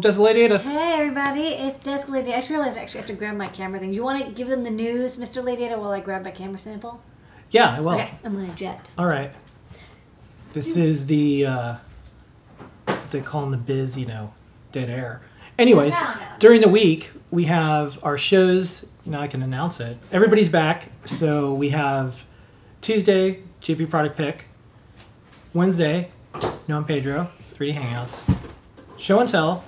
Welcome to Lady Hey everybody, it's Desk Lady. I just realized I actually have to grab my camera thing. You want to give them the news, Mr. Lady while I grab my camera sample? Yeah, I will. Okay, I'm gonna jet. All right. This is the uh, what they call in the biz, you know, dead air. Anyways, No, no, no. during the week we have our shows. Now I can announce it. Everybody's back, so we have Tuesday JP Product Pick, Wednesday Noe and Pedro 3D Hangouts, Show and Tell,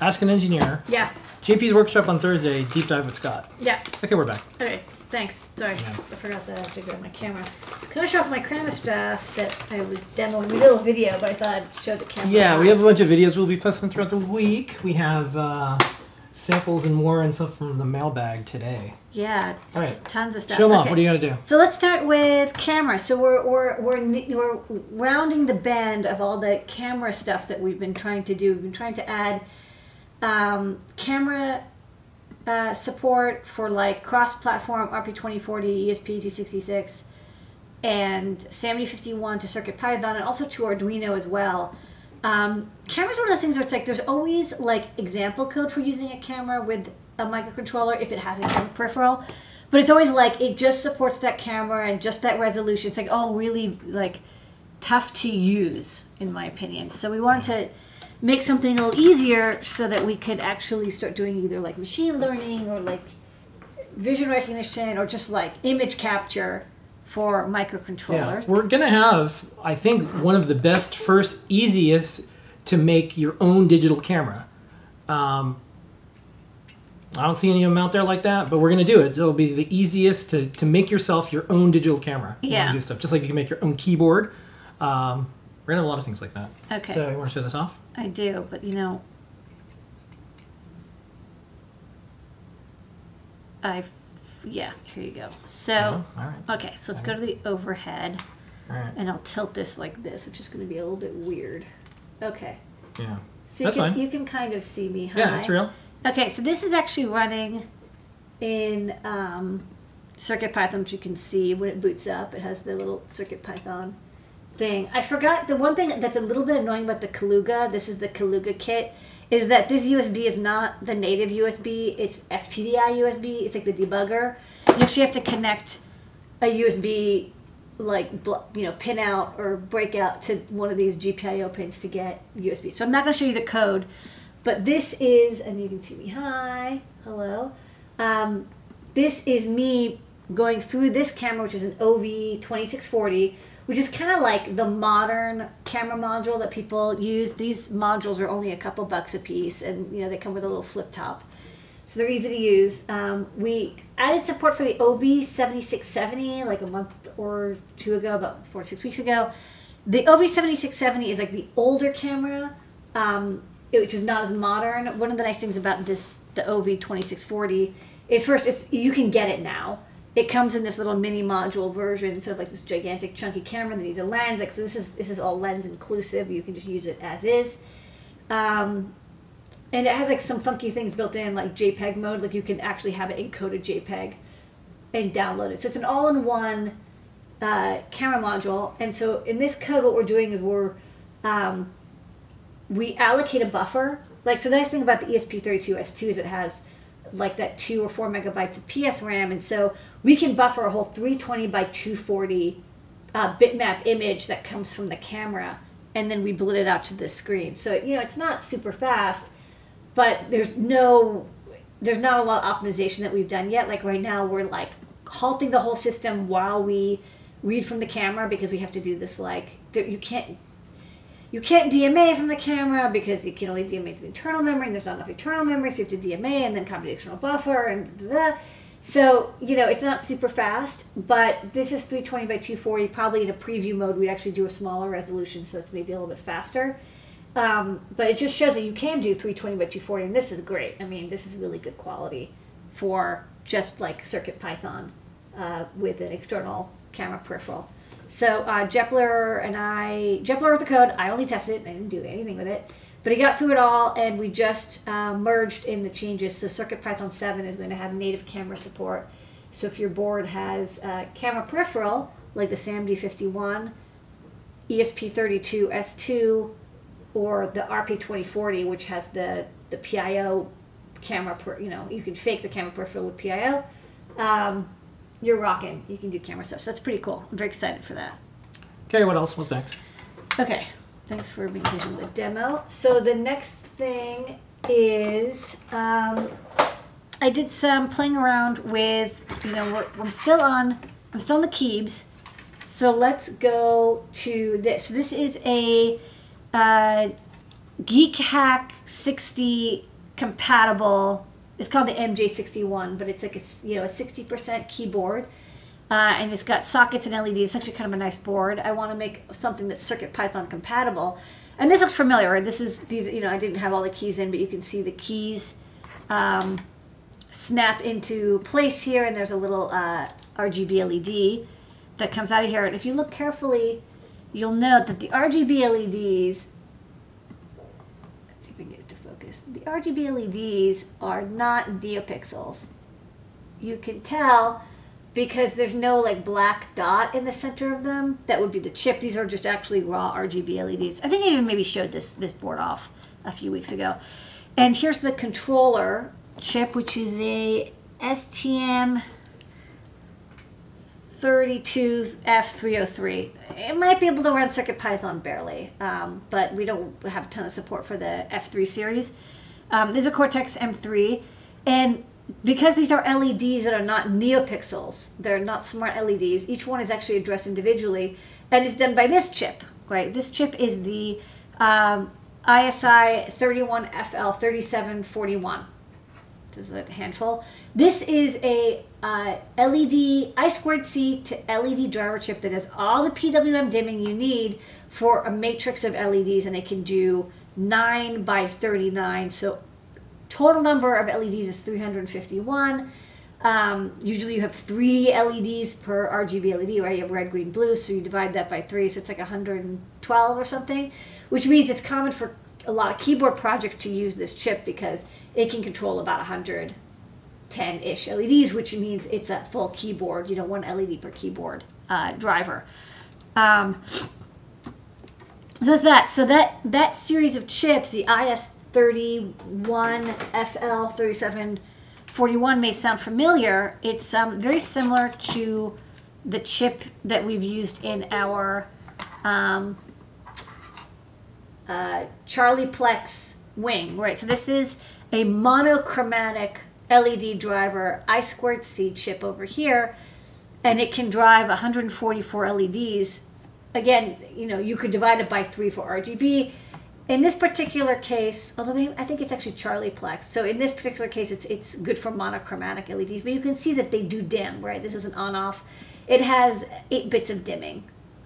Ask an Engineer, Yeah, JP's workshop on Thursday, Deep Dive with Scott. yeah. Okay, we're back. Okay, thanks. Sorry, I forgot that I have to grab my camera. I'm gonna show off my camera stuff that I was demoing. We did a little video, but I thought I'd show the camera. Yeah, we have a bunch of videos we'll be posting throughout the week. We have uh, samples and more and stuff from the mailbag today. Yeah, All right. tons of stuff. Show them off. What do you got to do? So let's start with camera. So we're we're we're we're rounding the bend of all the camera stuff that we've been trying to do. We've been trying to add um, camera uh, support for like cross-platform RP2040, ESP266, and SAMD51 to CircuitPython, and also to Arduino as well. Um, camera's one of those things where it's like there's always like example code for using a camera with a microcontroller if it has a camera peripheral, but it's always like it just supports that camera and just that resolution. It's like oh really like tough to use in my opinion. So we wanted to make something a little easier so that we could actually start doing either like machine learning or like vision recognition or just like image capture for microcontrollers. Yeah, we're gonna have, I think, one of the best, first, easiest to make your own digital camera. Um, I don't see any of them out there like that, but we're gonna do it. It'll be the easiest to, to make yourself your own digital camera. Yeah. do stuff just like you can make your own keyboard. Um, we're gonna have a lot of things like that. Okay. So you want to show this off? I do, but you know, I, yeah, here you go. So, Oh, all right. okay, so let's go to the overhead, All right. and I'll tilt this like this, which is going to be a little bit weird. Okay, Yeah. so you That's can fine. you can kind of see me. Yeah, hi. it's real. Okay, so this is actually running in um, CircuitPython, which you can see when it boots up. It has the little CircuitPython thing. I forgot the one thing that's a little bit annoying about the Kaluga. This is the Kaluga kit. Is that this USB is not the native USB? It's FTDI USB. It's like the debugger. You actually have to connect a USB like you know pin out or break out to one of these GPIO pins to get USB. So I'm not going to show you the code, but this is and you can see me. Hi, hello. Um, this is me going through this camera, which is an OV2640, which is kind of like the modern camera module that people use. These modules are only a couple bucks a piece, and you know they come with a little flip top so they're easy to use. Um, we added support for the OV7670 like a month or two ago, about four to six weeks ago. The OV7670 is like the older camera, um, which is not as modern. One of the nice things about this, the OV2640, is first, it's you can get it now. It comes in this little mini module version instead of like this gigantic chunky camera that needs a lens. Like so, this is this is all lens inclusive. You can just use it as is. Um, and it has like some funky things built in like jpeg mode like you can actually have it encoded jpeg and download it so it's an all-in-one uh, camera module and so in this code what we're doing is we're um, we allocate a buffer like so the nice thing about the E esp32s2 is it has like that two or four megabytes of ps ram and so we can buffer a whole 320 by 240 uh, bitmap image that comes from the camera and then we blit it out to the screen so you know it's not super fast but there's no there's not a lot of optimization that we've done yet like right now we're like halting the whole system while we read from the camera because we have to do this like you can't you can't DMA from the camera because you can only DMA to the internal memory and there's not enough internal memory, so you have to DMA and then computational buffer and da, da. So, you know, it's not super fast, but this is 320 by 240. Probably in a preview mode, we'd actually do a smaller resolution, so it's maybe a little bit faster. Um, but it just shows that you can do 320 by 240, and this is great. I mean, this is really good quality for just like Circuit Python uh, with an external camera peripheral. So uh, Jepler and I, Jepler wrote the code. I only tested it. I didn't do anything with it. But he got through it all, and we just uh, merged in the changes. So CircuitPython 7 is going to have native camera support. So if your board has a camera peripheral, like the SAMD51, ESP32S2, or the RP2040, which has the the PIO camera. Per, you know, you can fake the camera peripheral with PIO. Um, you're rocking. You can do camera stuff. So that's pretty cool. I'm very excited for that. Okay, what else? was next? Okay, thanks for being the demo. So the next thing is um, I did some playing around with, you know, I'm still on, I'm still on the Keebs. So let's go to this. So this is a uh, Geek Hack 60 compatible. It's called the MJ61, but it's like a you know a 60% keyboard. Uh, and it's got sockets and LEDs. It's actually kind of a nice board. I want to make something that's Circuit Python compatible. And this looks familiar. This is these. You know, I didn't have all the keys in, but you can see the keys um, snap into place here, and there's a little uh, RGB LED that comes out of here. And if you look carefully, you'll note that the RGB LEDs. Let's get it to focus. The RGB LEDs are not neopixels. You can tell because there's no like black dot in the center of them. That would be the chip. These are just actually raw RGB LEDs. I think I even maybe showed this this board off a few weeks ago. And here's the controller chip, which is a STM 32F303. It might be able to run CircuitPython barely, um, but we don't have a ton of support for the F3 series. Um, there's a Cortex M3, and because these are LEDs that are not neopixels, they're not smart LEDs, each one is actually addressed individually, and it's done by this chip, right? This chip is the um, ISI 31FL3741. This is a handful. This is a uh, LED I squared C to LED driver chip that has all the PWM dimming you need for a matrix of LEDs, and it can do 9 by 39. So total number of LEDs is 351. Um, usually you have three LEDs per RGB LED, right? You have red, green, blue, so you divide that by three, so it's like 112 or something, which means it's common for a lot of keyboard projects to use this chip because it can control about 110-ish LEDs, which means it's a full keyboard, you know, one LED per keyboard uh, driver. Um, so that. So that that series of chips, the IS31 FL3741 may sound familiar. It's um, very similar to the chip that we've used in our um, uh, Charlie Plex wing, right? So this is a monochromatic LED driver I squared C chip over here, and it can drive 144 LEDs. Again, you know, you could divide it by three for RGB. In this particular case, although maybe, I think it's actually Charlie Plex, so in this particular case, it's it's good for monochromatic LEDs. But you can see that they do dim, right? This is an on-off. It has eight bits of dimming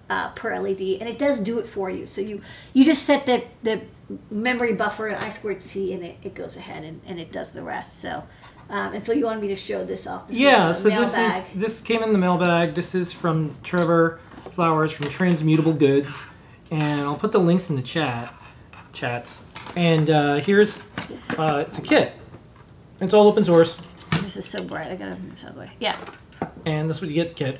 uh, per LED, and it does do it for you. So you you just set the the memory buffer in I squared C, and it, it goes ahead and, and it does the rest. So. Um, and Phil, you wanted me to show this off. This yeah, so this is this came in the mailbag. This is from Trevor Flowers from Transmutable Goods, and I'll put the links in the chat chats. And uh, here's uh, it's a kit. It's all open source, This is so bright. I gotta move that way. Yeah, and this is what you get the kit.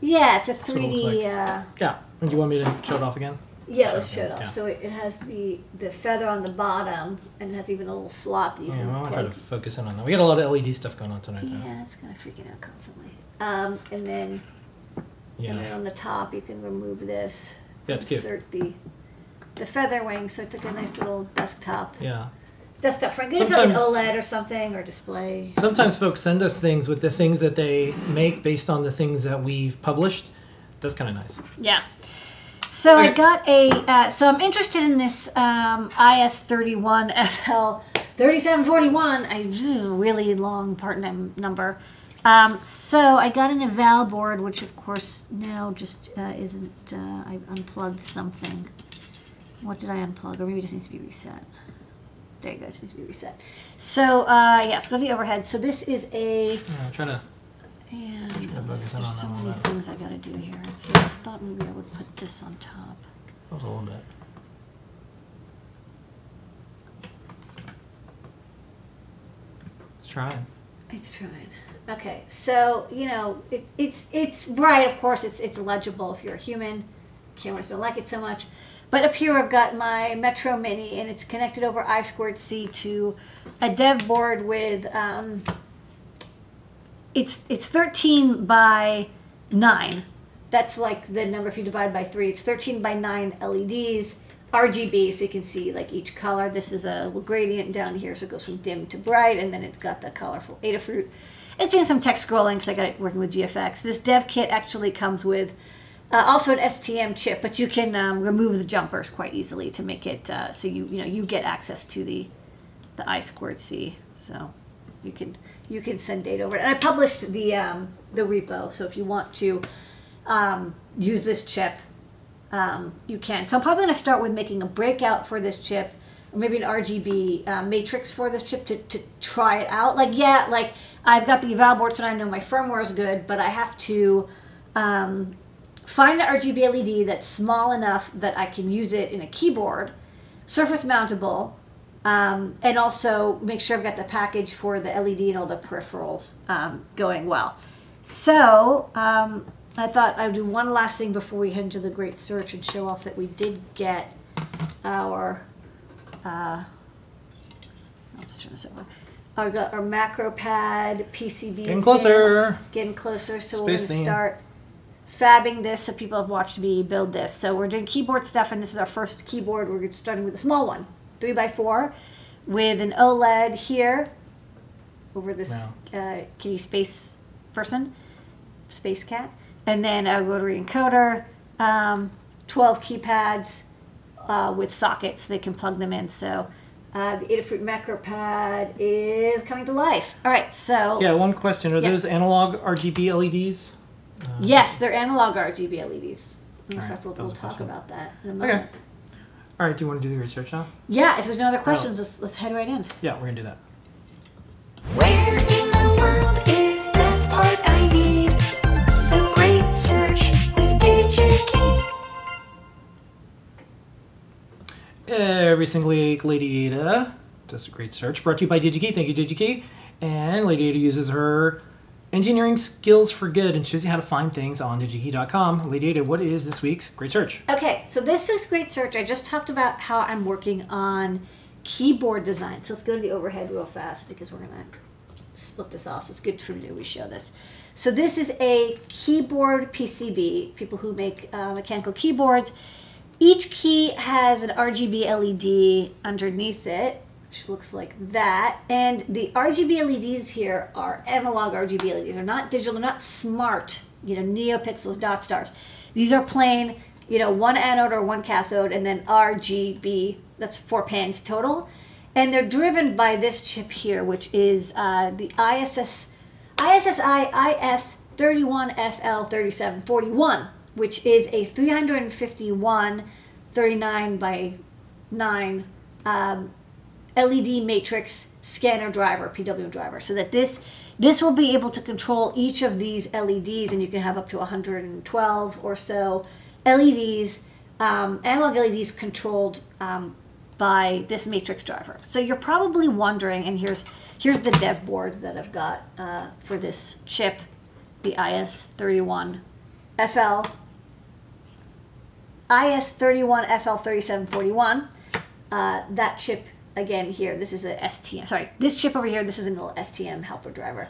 yeah. It's a what 3D. like. Uh, Yeah. And do you want me to show it off again? yeah, let's show it off. Yeah. So it, it has the the feather on the bottom, and it has even a little slot that you Yeah, can well, I'll try to focus in on that. We got a lot of LED stuff going on tonight. though. Yeah, it's kind of freaking out constantly. Um, and then Yeah. and then on the top you can remove this. Yeah, it's cute. insert the the feather wing, so it's like a nice little desktop Yeah. desktop front. Good if you have an OLED or something or display. Sometimes folks send us things with the things that they make based on the things that we've published. That's kind of nice. Yeah. So I got a. Uh, so I'm interested in this um, IS31 FL 3741. I this is a really long part num- number. Um, so I got an eval board, which of course now just uh, isn't. Uh, I unplugged something. What did I unplug? Or maybe it just needs to be reset. There you go. It just needs to be reset. So uh, yeah, let's go to the overhead. So this is a. Yeah, I'm trying to. And focus there's so many things I gotta do here. So I just thought maybe I would put this on top. That was a little bit. Let's try it. It's trying. Okay, so you know it, it's it's right. Of course, it's it's legible if you're a human. Cameras don't like it so much, But up here I've got my Metro Mini and it's connected over I squared C to a dev board with um, it's it's 13 by 9. That's like the number if you divide by 3. It's 13 by 9 LEDs. RGB, so you can see like each color. This is a gradient down here, so it goes from dim to bright, and then it's got the colorful Adafruit. It's doing some text scrolling because I got it working with GFX. This dev kit actually comes with uh, also an STM chip, but you can um, remove the jumpers quite easily to make it uh, so you you know you get access to the the I squared C. So you can you can send data over. And I published the um, the repo, so if you want to um, use this chip, um, you can. So I'm probably going to start with making a breakout for this chip, or maybe an RGB uh, matrix for this chip to, to try it out. Like, yeah, like I've got the eval board, so I know my firmware is good, but I have to um, find an RGB LED that's small enough that I can use it in a keyboard, surface mountable, um, and also make sure I've got the package for the LED and all the peripherals um, going well. So um, I thought I'd do one last thing before we head into the great search and show off that we did get our. Uh, I'll just turn this over. Got our macro pad PCB. Getting closer. Getting closer. So Space we're going to start fabbing this. So people have watched me build this. So we're doing keyboard stuff, and this is our first keyboard. We're starting with a small one, three by four, with an OLED here over this uh, kitty space person, space cat, and then a rotary encoder, um, 12 keypads uh, with sockets. They can plug them in. So uh, the Adafruit Macro Pad is coming to life. All right, so Yeah, one question. Are Yeah. those analog RGB LEDs? Uh, yes, they're analog RGB LEDs. In All right, fact, we'll, we'll talk question. about that in a Okay. All right, do you want to do the research now? Yeah, if there's no other oh. questions, let's, let's head right in. Yeah, we're going to do that. Where in the world is that part I need? The great search with DigiKey. Every single week, Lady Ada does a great search. Brought to you by DigiKey. Thank you, DigiKey. And Lady Ada uses her engineering skills for good and shows you how to find things on digikey.com. Lady Ada, what is this week's great search? Okay, so this week's great search, I just talked about how I'm working on keyboard design. So let's go to the overhead real fast because we're gonna split this off. So it's good for me to show this. So this is a keyboard PCB. People who make uh, mechanical keyboards. Each key has an RGB LED underneath it, looks like that. And the RGB LEDs here are analog RGB LEDs. They're not digital. They're not smart. You know, neopixels, dot stars. These are plain. You know, one anode or one cathode, and then RGB. That's four pins total, and they're driven by this chip here, which is uh, the ISS ISSI IS31FL3741, which is a 351 39 by 9 um, LED matrix scanner driver, PWM driver, so that this this will be able to control each of these LEDs, and you can have up to 112 or so LEDs, um, analog LEDs controlled um, by this matrix driver. So you're probably wondering, and here's here's the dev board that I've got uh, for this chip, the IS31FL IS31FL3741. Uh, that chip again here. This is a STM. Sorry, this chip over here. This is a little STM helper driver.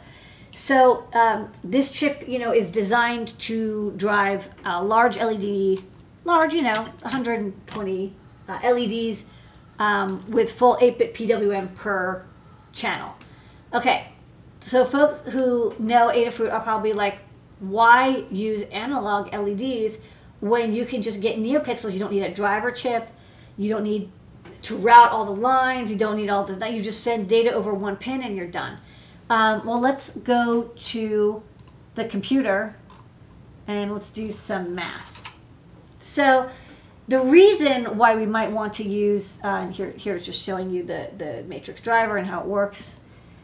So um, this chip, you know, is designed to drive a large LED, large, you know, 120 uh, LEDs um, with full 8-bit PWM per channel. Okay, so folks who know Adafruit are probably like, why use analog LEDs when you can just get NeoPixels? You don't need a driver chip. You don't need to route all the lines. You don't need all the. You just send data over one pin and you're done. Um, well, let's go to the computer and let's do some math. So, the reason why we might want to use uh, and here here's just showing you the the matrix driver and how it works.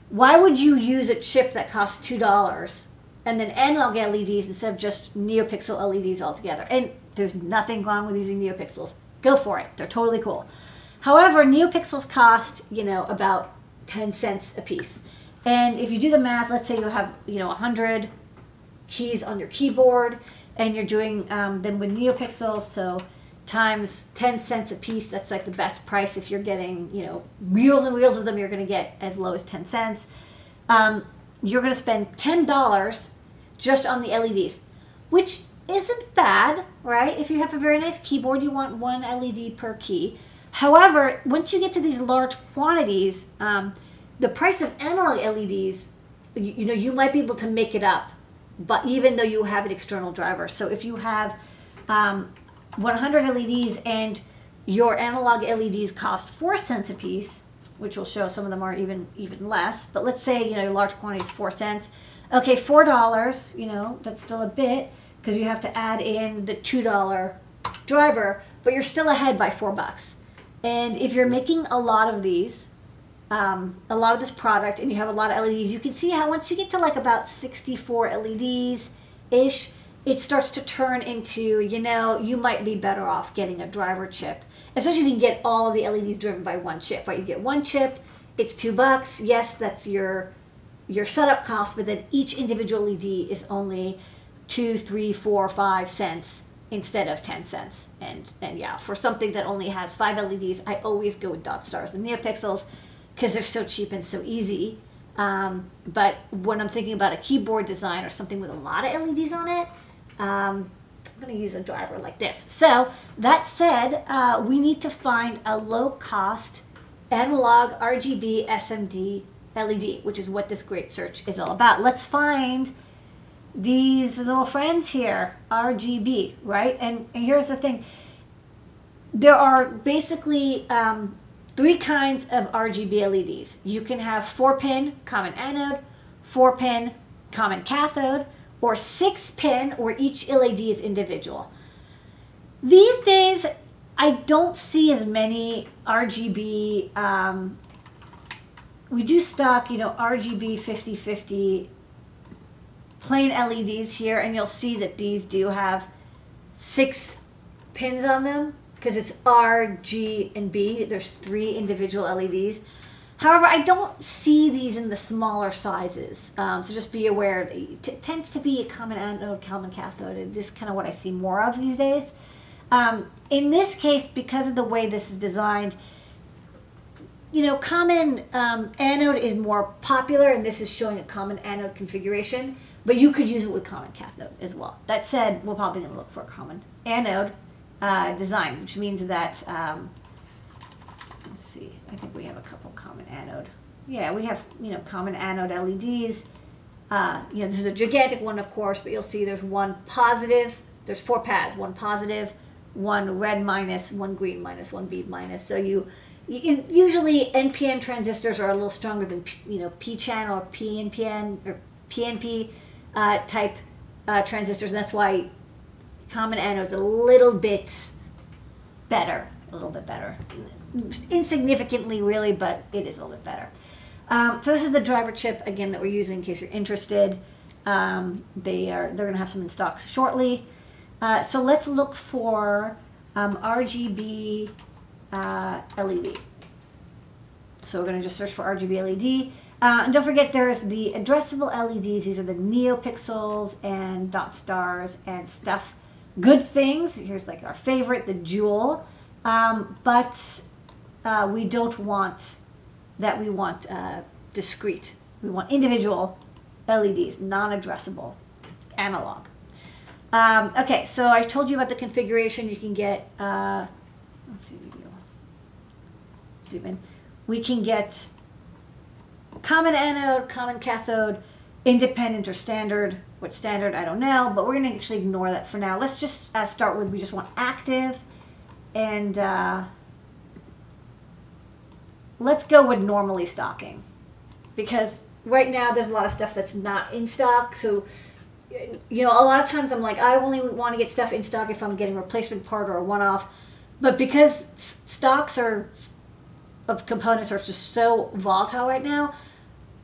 Why would you use a chip that costs two dollars and then analog LEDs instead of just NeoPixel LEDs altogether? And there's nothing wrong with using NeoPixels. Go for it. They're totally cool. However, NeoPixels cost you know about ten cents a piece. And if you do the math, let's say you have you know 100 keys on your keyboard, and you're doing um, them with NeoPixels, so times 10 cents a piece. That's like the best price if you're getting, you know, reels and reels of them, you're going to get as low as 10 cents. Um, you're going to spend $10 just on the LEDs, which isn't bad, right? If you have a very nice keyboard, you want one LED per key. However, once you get to these large quantities, um, the price of analog LEDs, you, you know, you might be able to make it up, but even though you have an external driver. So if you have um, 100 LEDs and your analog LEDs cost four cents a piece, which will show some of them are even even less. But let's say you know large quantity is four cents. Okay, four dollars. You know that's still a bit because you have to add in the two dollar driver, but you're still ahead by four bucks. And if you're making a lot of these, um, a lot of this product, and you have a lot of LEDs, you can see how once you get to like about 64 LEDs ish, it starts to turn into you know you might be better off getting a driver chip. Especially if you can get all of the leds driven by one chip right? You get one chip it's two bucks yes that's your your setup cost but then each individual led is only two three four five cents instead of 10 cents and and yeah for something that only has five leds i always go with dot stars and neopixels because they're so cheap and so easy um, but when i'm thinking about a keyboard design or something with a lot of leds on it um, I'm going to use a driver like this. So that said, uh, we need to find a low cost analog RGB SMD LED, which is what this great search is all about. Let's find these little friends here, RGB, right? And, and here's the thing. There are basically um, three kinds of RGB LEDs. You can have four pin common anode, four pin common cathode, or six pin where each LED is individual. These days, I don't see as many RGB. Um, we do stock, you know, RGB 5050 plain LEDs here, and you'll see that these do have six pins on them because it's R, G, and B. There's three individual LEDs. However, I don't see these in the smaller sizes, um, so just be aware. It tends to be a common anode, common cathode, this is kind of what I see more of these days. Um, in this case, because of the way this is designed, you know, common um, anode is more popular, and this is showing a common anode configuration, but you could use it with common cathode as well. That said, we're probably going to look for a common anode uh, design, which means that um, let's see, I think we have a couple common anode. Yeah, we have, you know, common anode LEDs. Uh, you know, this is a gigantic one, of course, but you'll see there's one positive, there's four pads, one positive, one red minus, one green minus, one B minus. So you, you usually NPN transistors are a little stronger than, you know, P-channel or PNPN or PNP uh, type uh, transistors. And that's why common anode is a little bit better, a little bit better insignificantly really, but it is a little bit better. Um, so this is the driver chip again that we're using in case you're interested. Um, they are they're going to have some in stock shortly. Uh, so let's look for um, RGB uh, LED. So we're going to just search for RGB LED. Uh, and don't forget there's the addressable LEDs. These are the NeoPixels and dot stars and stuff. Good things. Here's like our favorite, the Jewel. Um, but uh, we don't want that. We want uh, discrete. We want individual LEDs, non-addressable, analog. Um, okay, so I told you about the configuration. You can get. Uh, let's see video. Zoom in. We can get common anode, common cathode, independent or standard. What standard? I don't know, but we're going to actually ignore that for now. Let's just uh, start with we just want active and uh, let's go with normally stocking because right now there's a lot of stuff that's not in stock so you know a lot of times i'm like i only want to get stuff in stock if i'm getting replacement part or a one-off but because stocks are of components are just so volatile right now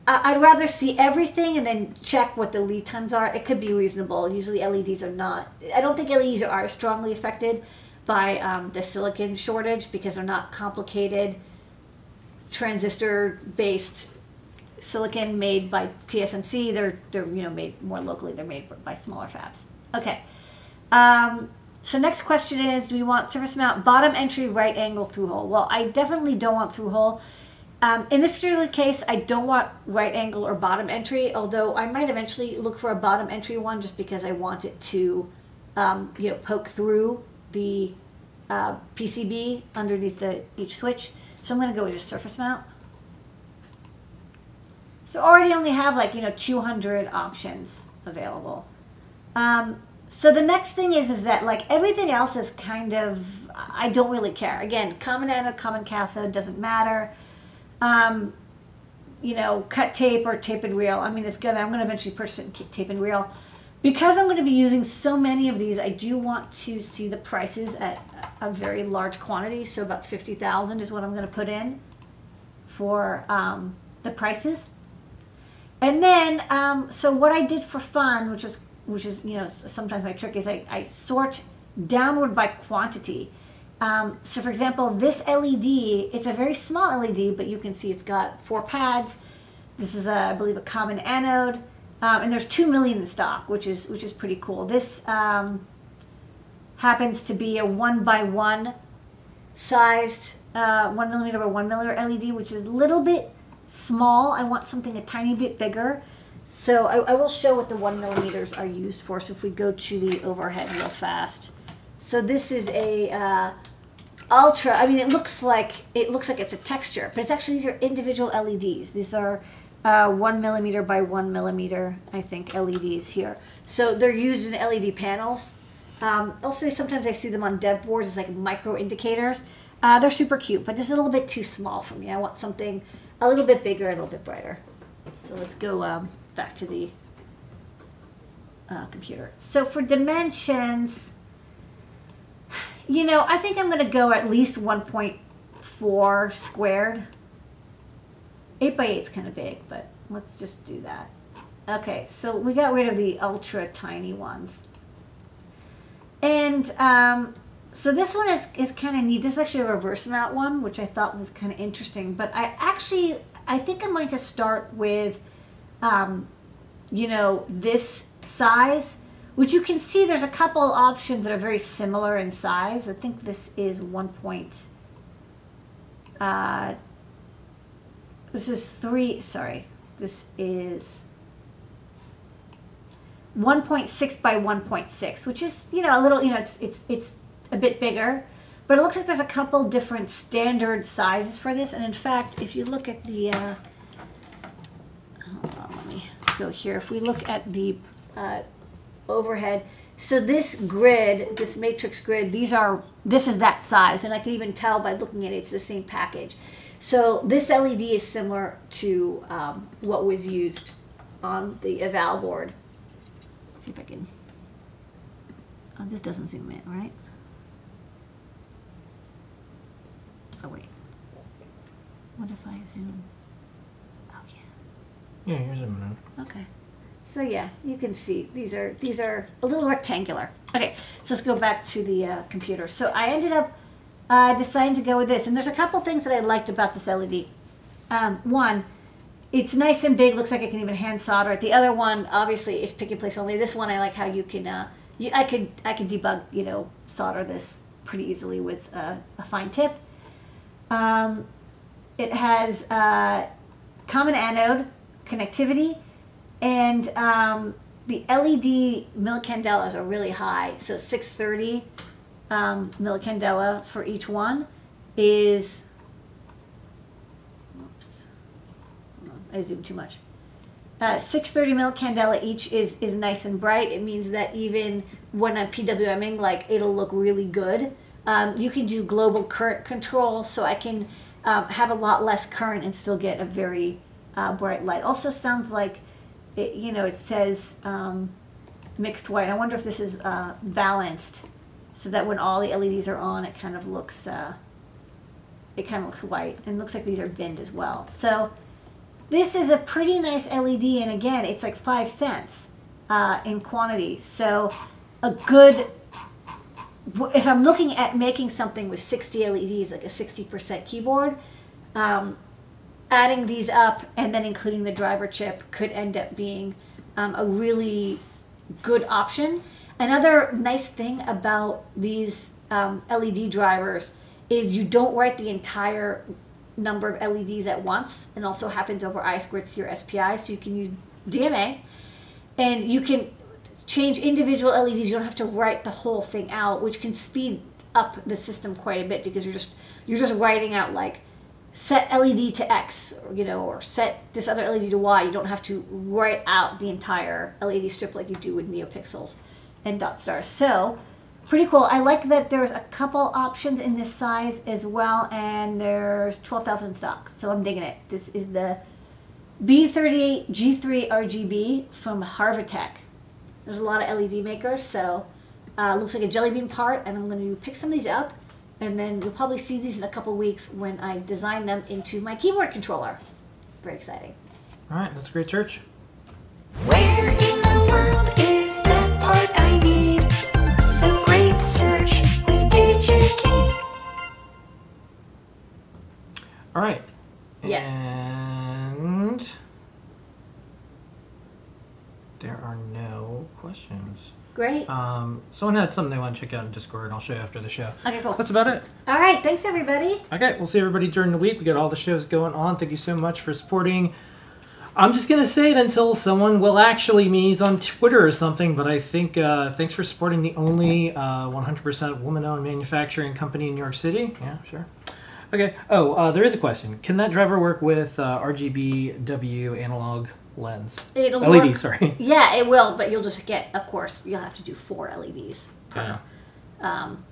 i'd rather see everything and then check what the lead times are it could be reasonable usually leds are not i don't think leds are strongly affected by um, the silicon shortage because they're not complicated transistor based silicon made by TSMC. They're they're you know made more locally. They're made by smaller fabs. Okay. Um, so next question is, do we want surface mount bottom entry right angle through hole? Well, I definitely don't want through hole. Um, in this particular case, I don't want right angle or bottom entry, although I might eventually look for a bottom entry one just because I want it to, um, you know, poke through the uh, PCB underneath the each switch. So I'm going to go with just surface mount. So already only have like, you know, 200 options available. Um, so the next thing is, is that like everything else is kind of, I don't really care. Again, common anode, common cathode doesn't matter. Um, you know, cut tape or tape and reel. I mean, it's gonna, I'm gonna eventually purchase it tape and reel. Because I'm going to be using so many of these, I do want to see the prices at a very large quantity. So about 50,000 is what I'm going to put in for um, the prices. And then, um, so what I did for fun, which is, which is, you know, sometimes my trick is I, I sort downward by quantity. Um, so for example, this LED, it's a very small LED, but you can see it's got four pads. This is, a, I believe, a common anode. Um, and there's two million in stock, which is which is pretty cool. This um, happens to be a one by one sized uh, one millimeter by one millimeter LED, which is a little bit small. I want something a tiny bit bigger. So I, I will show what the one millimeters are used for. So if we go to the overhead real fast, so this is a uh, ultra. I mean, it looks like it looks like it's a texture, but it's actually these are individual LEDs. These are uh, one millimeter by one millimeter, I think, LEDs here. So they're used in LED panels. Um, also, sometimes I see them on dev boards as like micro indicators. Uh, they're super cute, but this is a little bit too small for me. I want something a little bit bigger, a little bit brighter. So let's go um, back to the uh, computer. So for dimensions, you know, I think I'm going to go at least 1.4 squared. 8 by 8 is kind of big, but let's just do that. Okay, so we got rid of the ultra tiny ones. And um, so this one is, is kind of neat. This is actually a reverse mount one, which I thought was kind of interesting. But I actually, I think I'm going to start with, um, you know, this size, which you can see there's a couple options that are very similar in size. I think this is one point, uh, this is three, sorry, this is 1.6 by 1.6, which is, you know, a little, you know, it's, it's, it's a bit bigger, but it looks like there's a couple different standard sizes for this. And in fact, if you look at the, uh, hold on, let me go here. If we look at the uh, overhead, so this grid, this matrix grid, these are, this is that size. And I can even tell by looking at it, it's the same package. So this LED is similar to um, what was used on the eval board. Let's see if I can. Oh, this doesn't zoom in, right? Oh wait. What if I zoom? Yeah. Yeah, you're. Okay. So yeah, you can see these are these are a little rectangular. Okay, so let's go back to the uh, computer. So I ended up uh, deciding to go with this, and there's a couple things that I liked about this LED. Um, one, it's nice and big. Looks like I can even hand solder it. The other one, obviously, is pick and place only. This one, I like how you can. Uh, you, I could I could debug, you know, solder this pretty easily with uh, a fine tip. Um, it has uh, common anode connectivity, and um, the LED millicandelas are really high. So 630 um, millicandela for each one is. Oops, I zoomed too much. Uh, 630 millicandela each is is nice and bright. It means that even when I'm PWMing, like it'll look really good. Um, you can do global current control, so I can um, have a lot less current and still get a very uh, bright light. Also sounds like, it, you know, it says um, mixed white. I wonder if this is uh, balanced, so that when all the LEDs are on, it kind of looks, uh, it kind of looks white, and looks like these are binned as well. So this is a pretty nice LED, and again, it's like five cents uh, in quantity. So a good, if I'm looking at making something with 60 LEDs, like a 60% keyboard, um, adding these up and then including the driver chip could end up being um, a really good option. Another nice thing about these um, LED drivers is you don't write the entire number of LEDs at once, and also happens over I squared C or SPI, so you can use DMA, and you can change individual LEDs. You don't have to write the whole thing out, which can speed up the system quite a bit because you're just you're just writing out like set LED to X, you know, or set this other LED to Y. You don't have to write out the entire LED strip like you do with NeoPixels and dot stars. So pretty cool. I like that there's a couple options in this size as well, and there's 12,000 in stock. So I'm digging it. This is the B38 G3 RGB from Harvatek. There's a lot of LED makers, so uh, looks like a jelly bean part, and I'm going to pick some of these up, and then you'll probably see these in a couple weeks when I design them into my keyboard controller. Very exciting. All right, that's a great search. Where in the world is that part I need? The great search with DigiKey. All right. Yes. And there are no questions. Great. Um, someone had something they want to check out in Discord, and I'll show you after the show. Okay, cool. That's about it. All right, thanks everybody. Okay, we'll see everybody during the week. We got all the shows going on. Thank you so much for supporting. I'm just gonna say it until someone will actually meet on Twitter or something. But I think uh, thanks for supporting the only uh, 100% woman-owned manufacturing company in New York City. Yeah, sure. Okay. Oh, uh, there is a question. Can that driver work with uh, RGB analog lens? It'll LED, work. sorry. Yeah, it will, but you'll just get, of course, you'll have to do four LEDs per Yeah. um,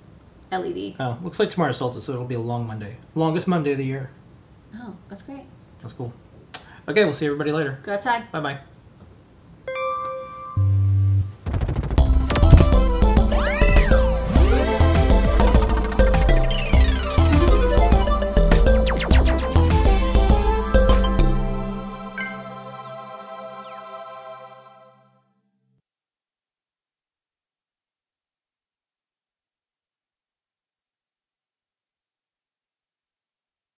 LED. Oh, looks like tomorrow's solstice, so it'll be a long Monday. Longest Monday of the year. Oh, that's great. That's cool. Okay, we'll see everybody later. Go outside. Bye bye.